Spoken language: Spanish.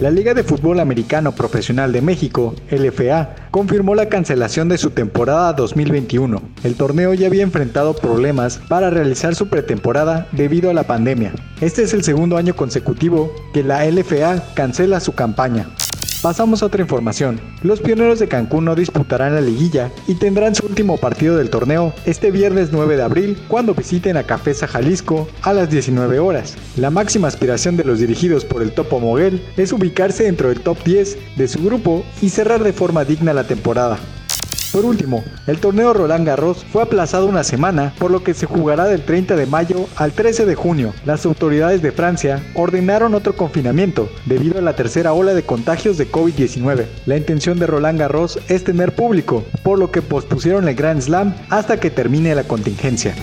La Liga de Fútbol Americano Profesional de México, LFA, confirmó la cancelación de su temporada 2021. El torneo ya había enfrentado problemas para realizar su pretemporada debido a la pandemia. Este es el segundo año consecutivo que la LFA cancela su campaña. Pasamos a otra información. Los pioneros de Cancún no disputarán la liguilla y tendrán su último partido del torneo este viernes 9 de abril cuando visiten a Cafesa Jalisco a las 19 horas. La máxima aspiración de los dirigidos por el Topo Moguel es ubicarse dentro del top 10 de su grupo y cerrar de forma digna la temporada. Por último, el torneo Roland Garros fue aplazado una semana, por lo que se jugará del 30 de mayo al 13 de junio. Las autoridades de Francia ordenaron otro confinamiento debido a la tercera ola de contagios de COVID-19. La intención de Roland Garros es tener público, por lo que pospusieron el Grand Slam hasta que termine la contingencia.